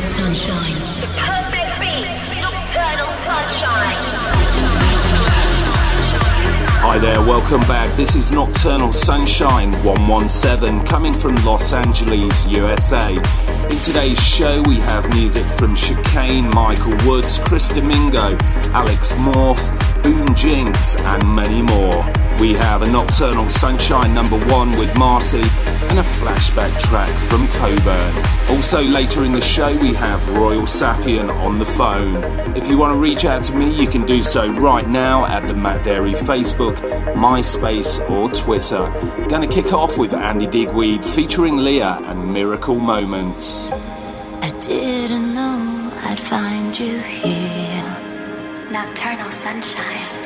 sunshine. The perfect beat, nocturnal sunshine. Hi there, welcome back. This is Nocturnal Sunshine 117 coming from Los Angeles, USA. In today's show, we have music from Chicane, Michael Woods, Chris Domingo, Alex Morph, Boom Jinx, and many more. We have a Nocturnal Sunshine number one with Marcy and a flashback track from Coburn. Also, later in the show, we have Royal Sapien on the phone. If you want to reach out to me, you can do so right now at the Matt Darey Facebook, MySpace, or Twitter. Gonna kick off with Andy Duguid featuring Leah and Miracle Moments. I didn't know I'd find you here. Nocturnal sunshine.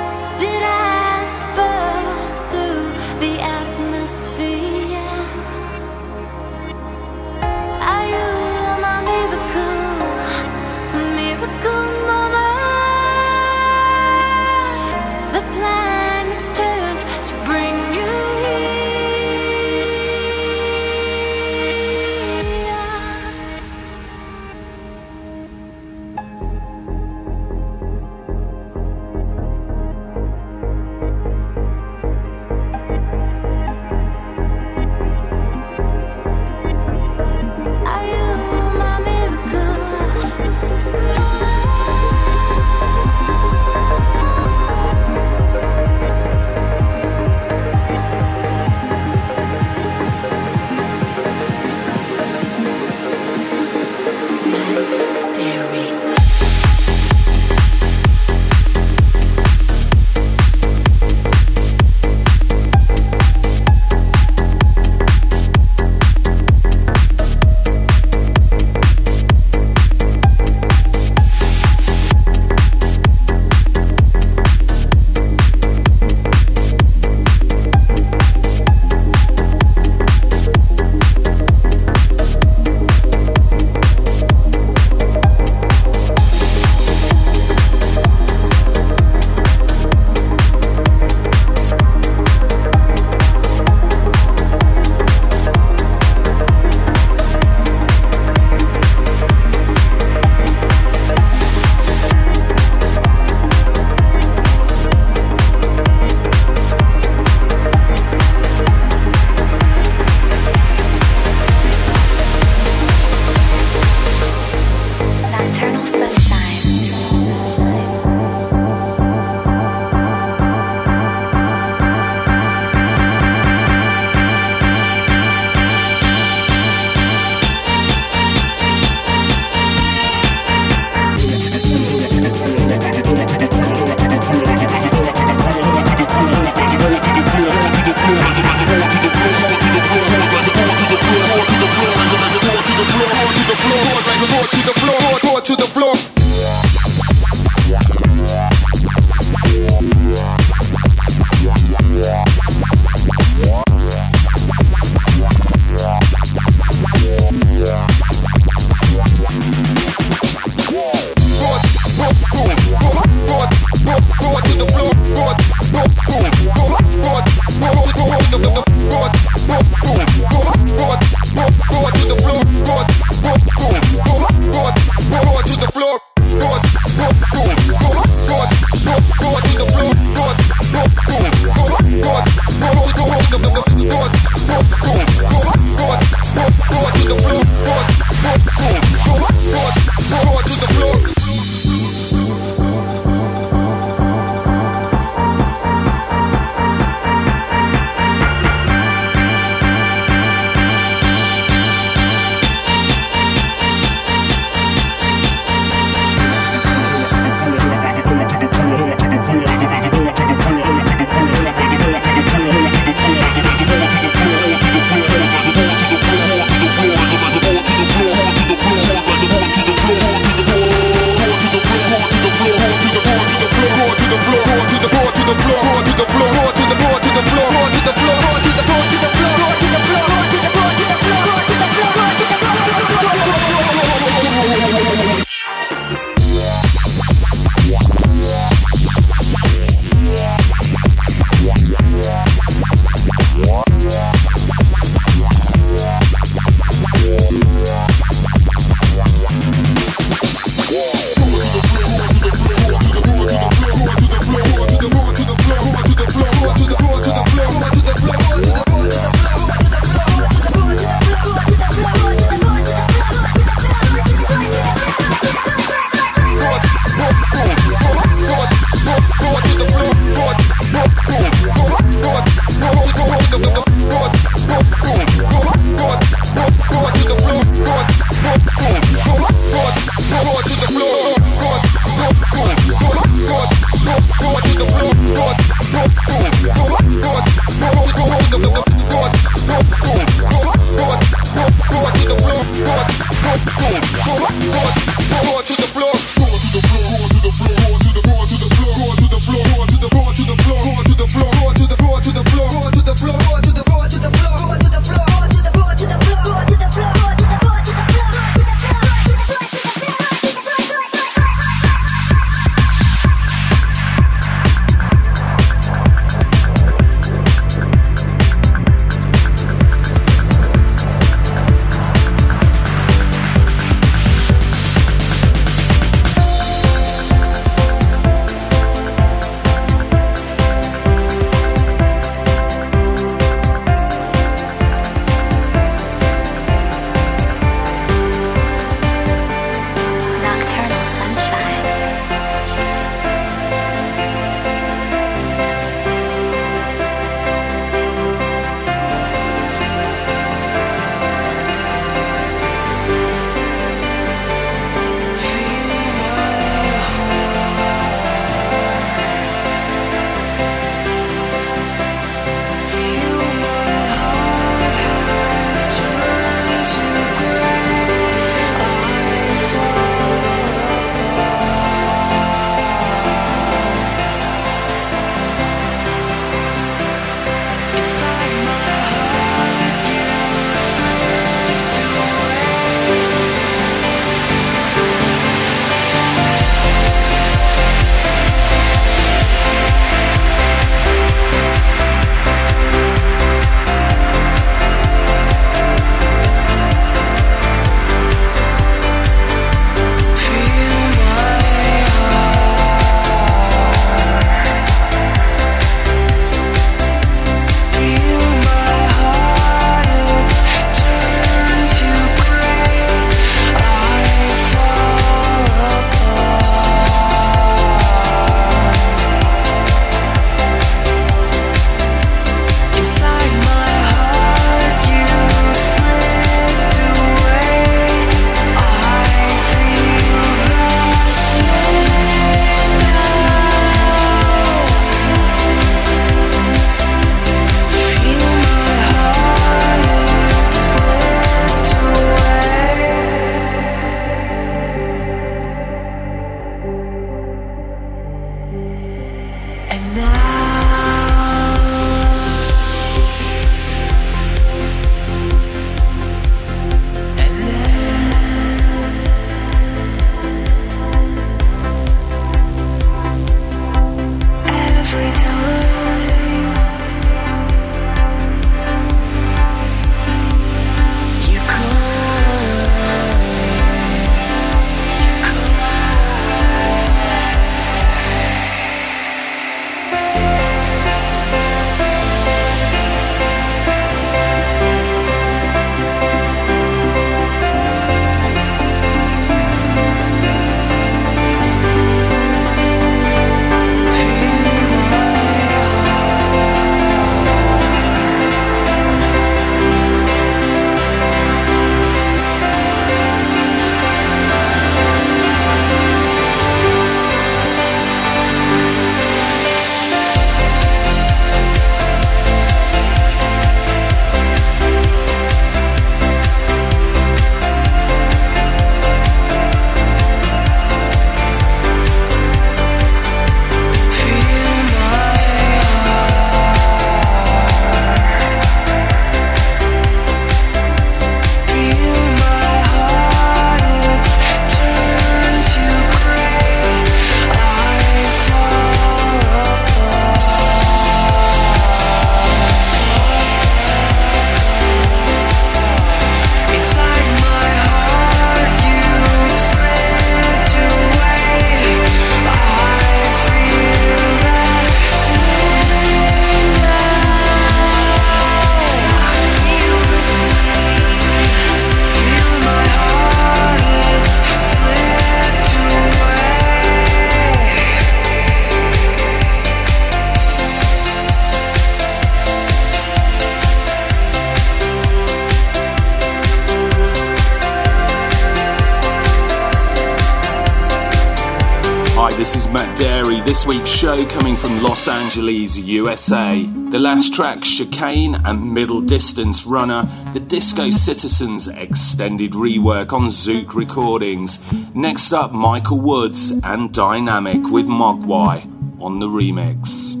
Angeles, USA. The last track, Chicane and Middle Distance Runner, the Disco Citizens extended rework on Zook Recordings. Next up, Michael Woods and Dynamic with Mogwai on the remix.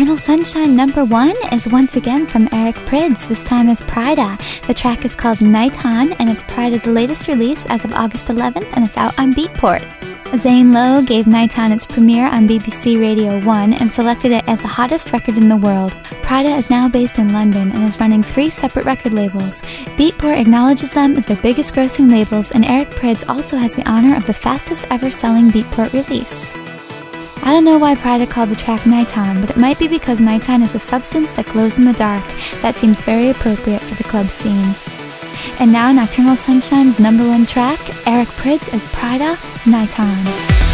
Nocturnal Sunshine number one is once again from Eric Prydz. This time is Pryda. The track is called Niton, and it's Pryda's latest release as of August 11th, and it's out on Beatport. Zane Lowe gave Niton its premiere on BBC Radio 1 and selected it as the hottest record in the world. Pryda is now based in London and is running three separate record labels. Beatport acknowledges them as their biggest grossing labels, and Eric Prydz also has the honor of the fastest ever selling Beatport release. I don't know why Pryda called the track Niton, but it might be because niton is a substance that glows in the dark. That seems very appropriate for the club scene. And now Nocturnal Sunshine's number one track, Eric Prydz as Pryda, Niton.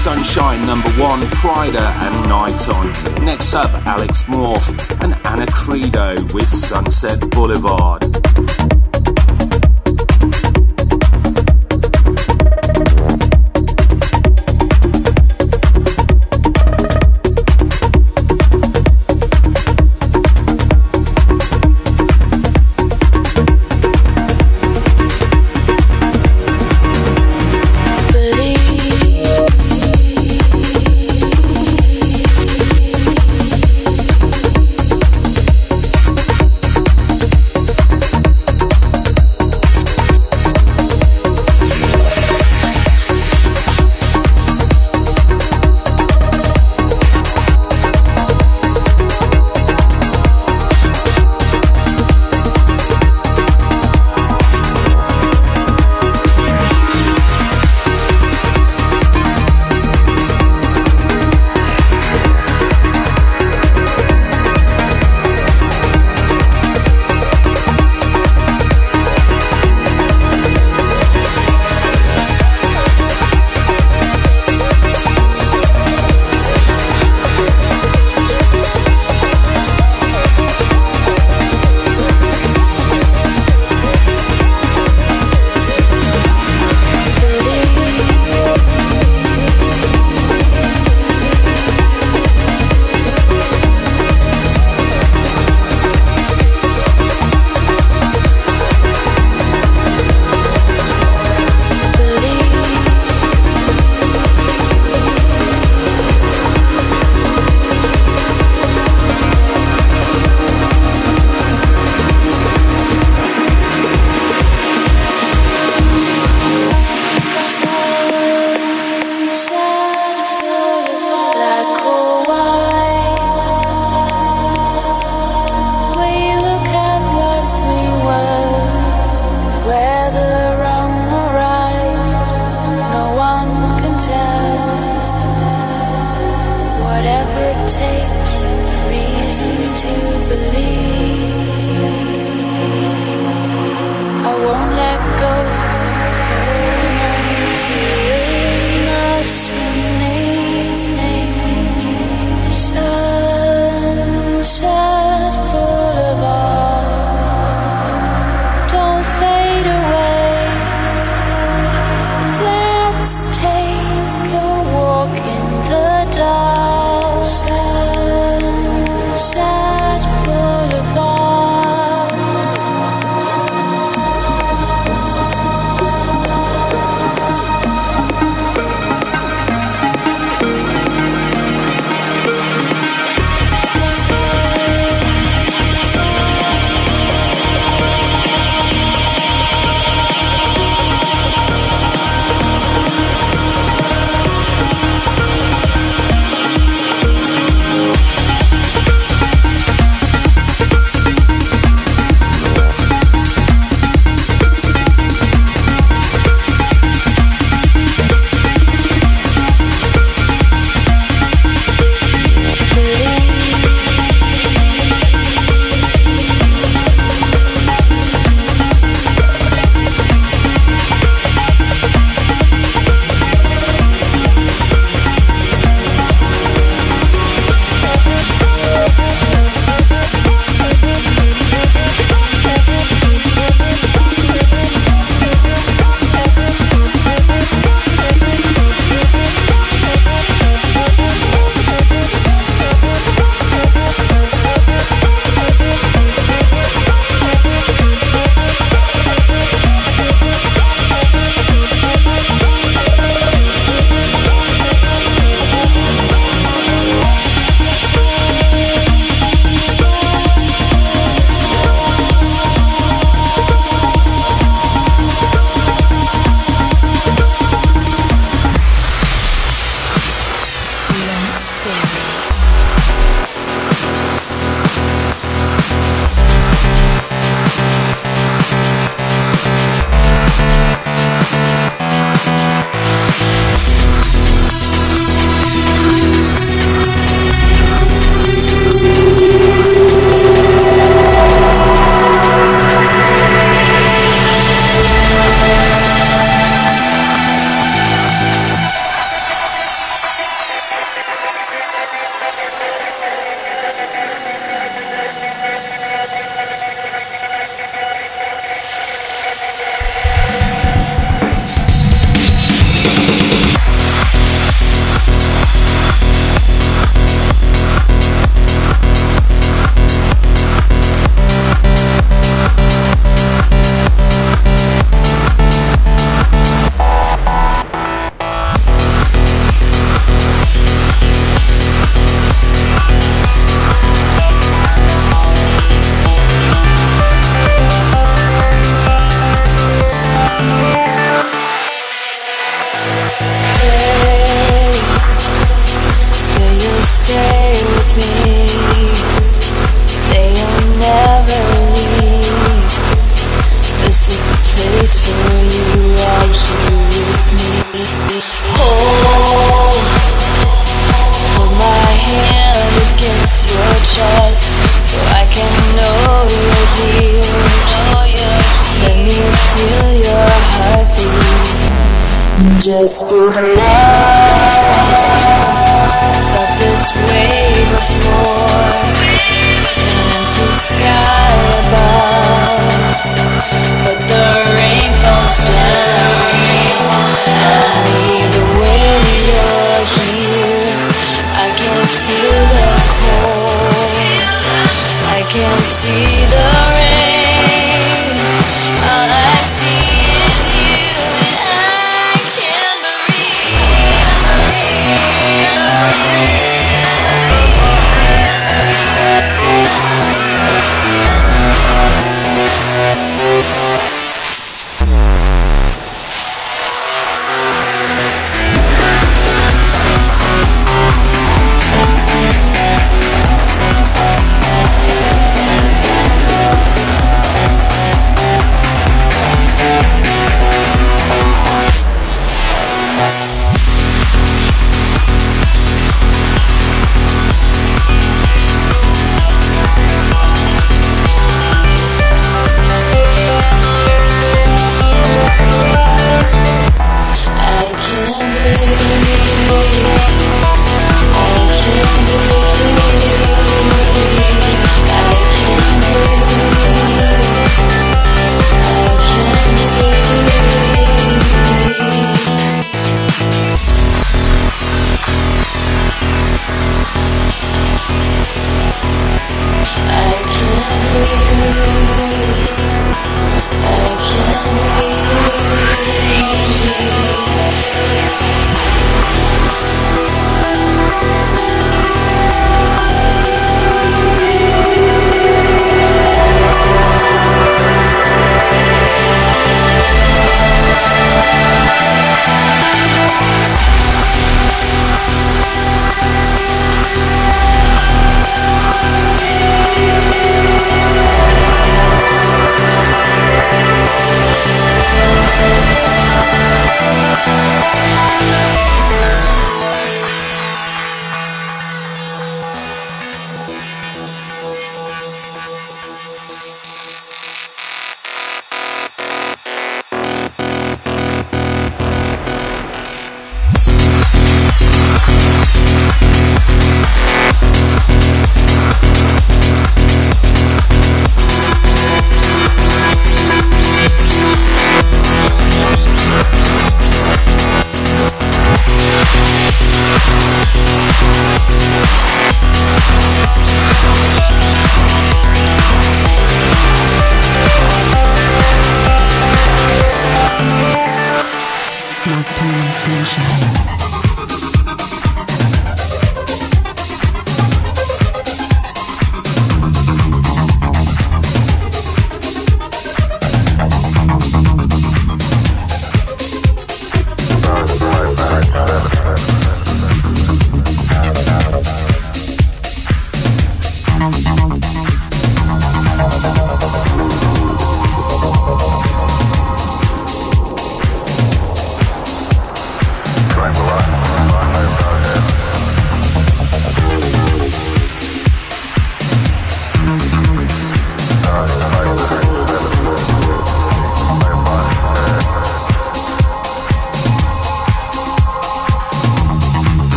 Sunshine number one, Pryda and Niton. Next up, Alex Morph and Anna Credo with Sunset Boulevard.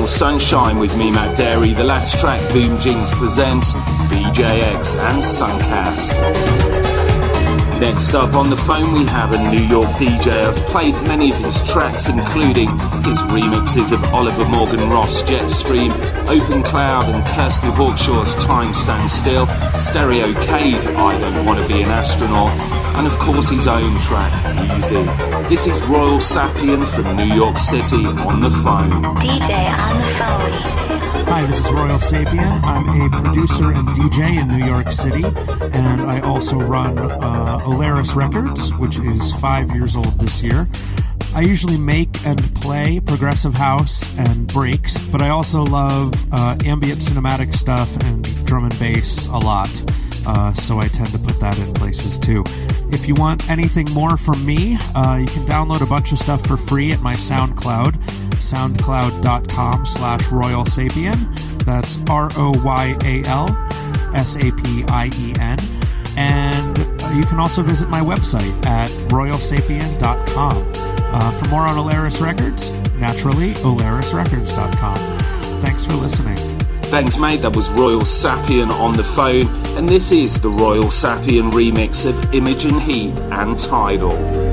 Nocturnal Sunshine with me, Matt Darey. The last track, Boom Jinx presents BJX and Suncast. Next up on the phone, we have a New York DJ. I've played many of his tracks, including his remixes of Oliver Morgan Ross, Jetstream, Open Cloud, and Kirsty Hawkshaw's Time Stand Still, Stereo K's I Don't Want to Be an Astronaut, and of course his own track, Easy. This is Royal Sapien from New York City on the phone. DJ on the phone. Hi, this is Royal Sapien. I'm a producer and DJ in New York City, and I also run uh, Olaris Records, which is five years old this year. I usually make and play progressive house and breaks, but I also love uh, ambient cinematic stuff and drum and bass a lot. Uh, so I tend to put that in places too. If you want anything more from me, uh, you can download a bunch of stuff for free at my SoundCloud, soundcloud.com slash Royal Sapien. That's R-O-Y-A-L S-A-P-I-E-N. And you can also visit my website at royalsapien.com. Uh, for more on Olaris Records, naturally, olarisrecords.com. Thanks for listening. Thanks, mate. That was Royal Sapien on the phone, and this is the Royal Sapien remix of Imogen Heap and Tidal.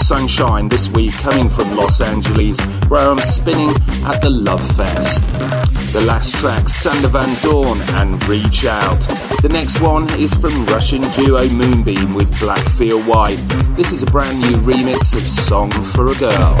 Sunshine this week coming from Los Angeles, where I'm spinning at the Love Fest. The last track, Sander Van Doorn and Reach Out. The next one is from Russian duo Moonbeam with Black Feel White. This is a brand new remix of Song for a Girl.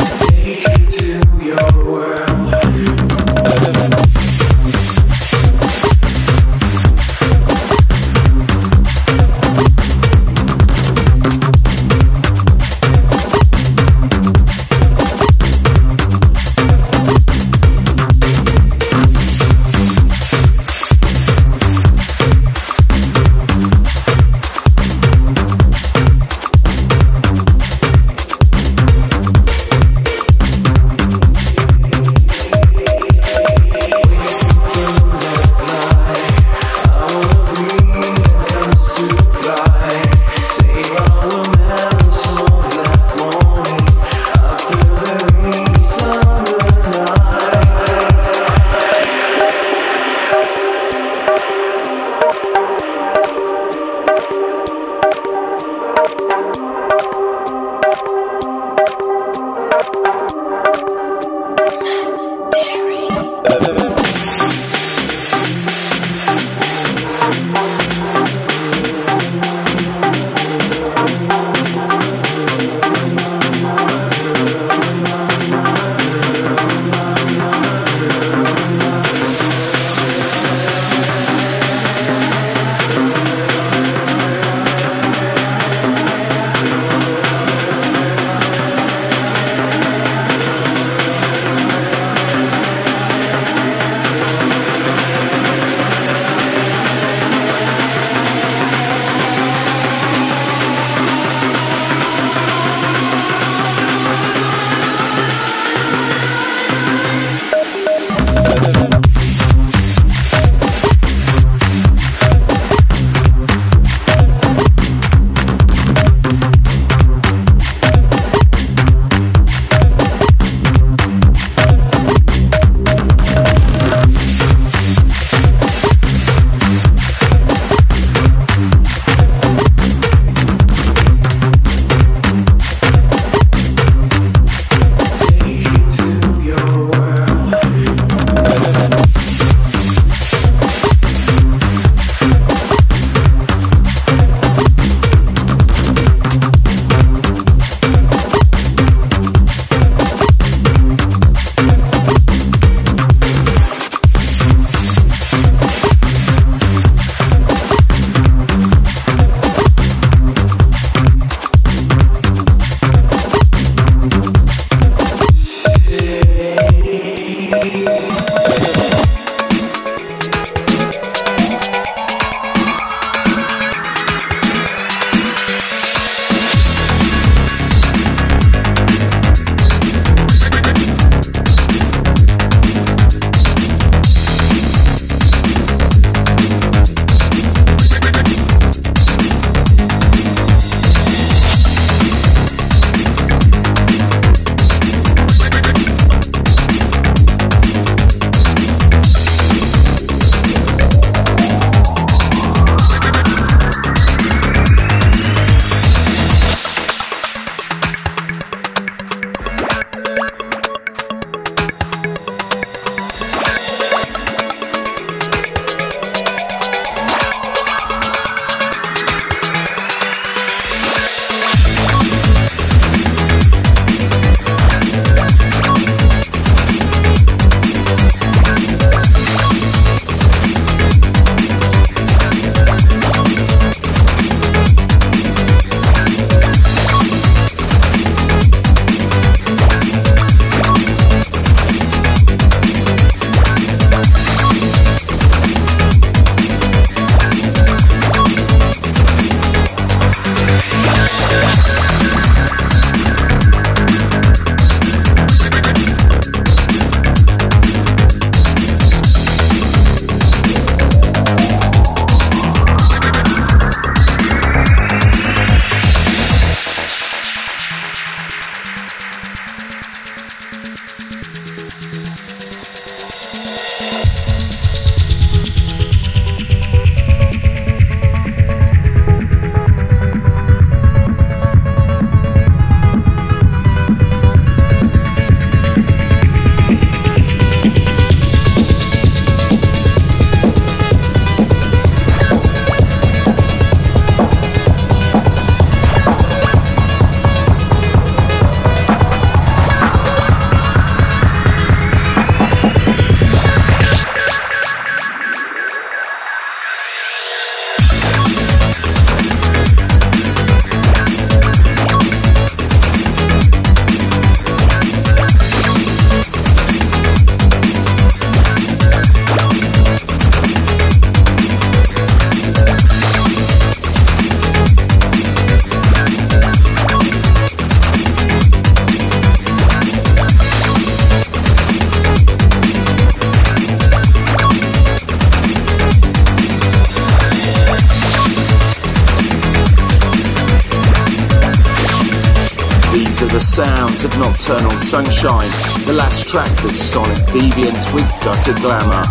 Sunshine. The last track was Sonic Deviant with Gutter Glamour.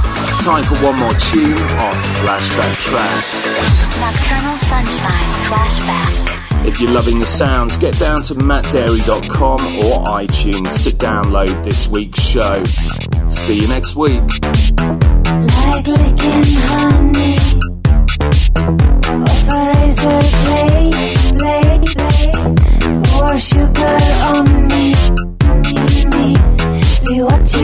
Time for one more tune off Flashback Track. Nocturnal Sunshine Flashback. If you're loving the sounds, get down to mattdarey.com or iTunes to download this week's show. See you next week. Like licking honey off a razor blade, blade, blade. Pour sugar on me, me. See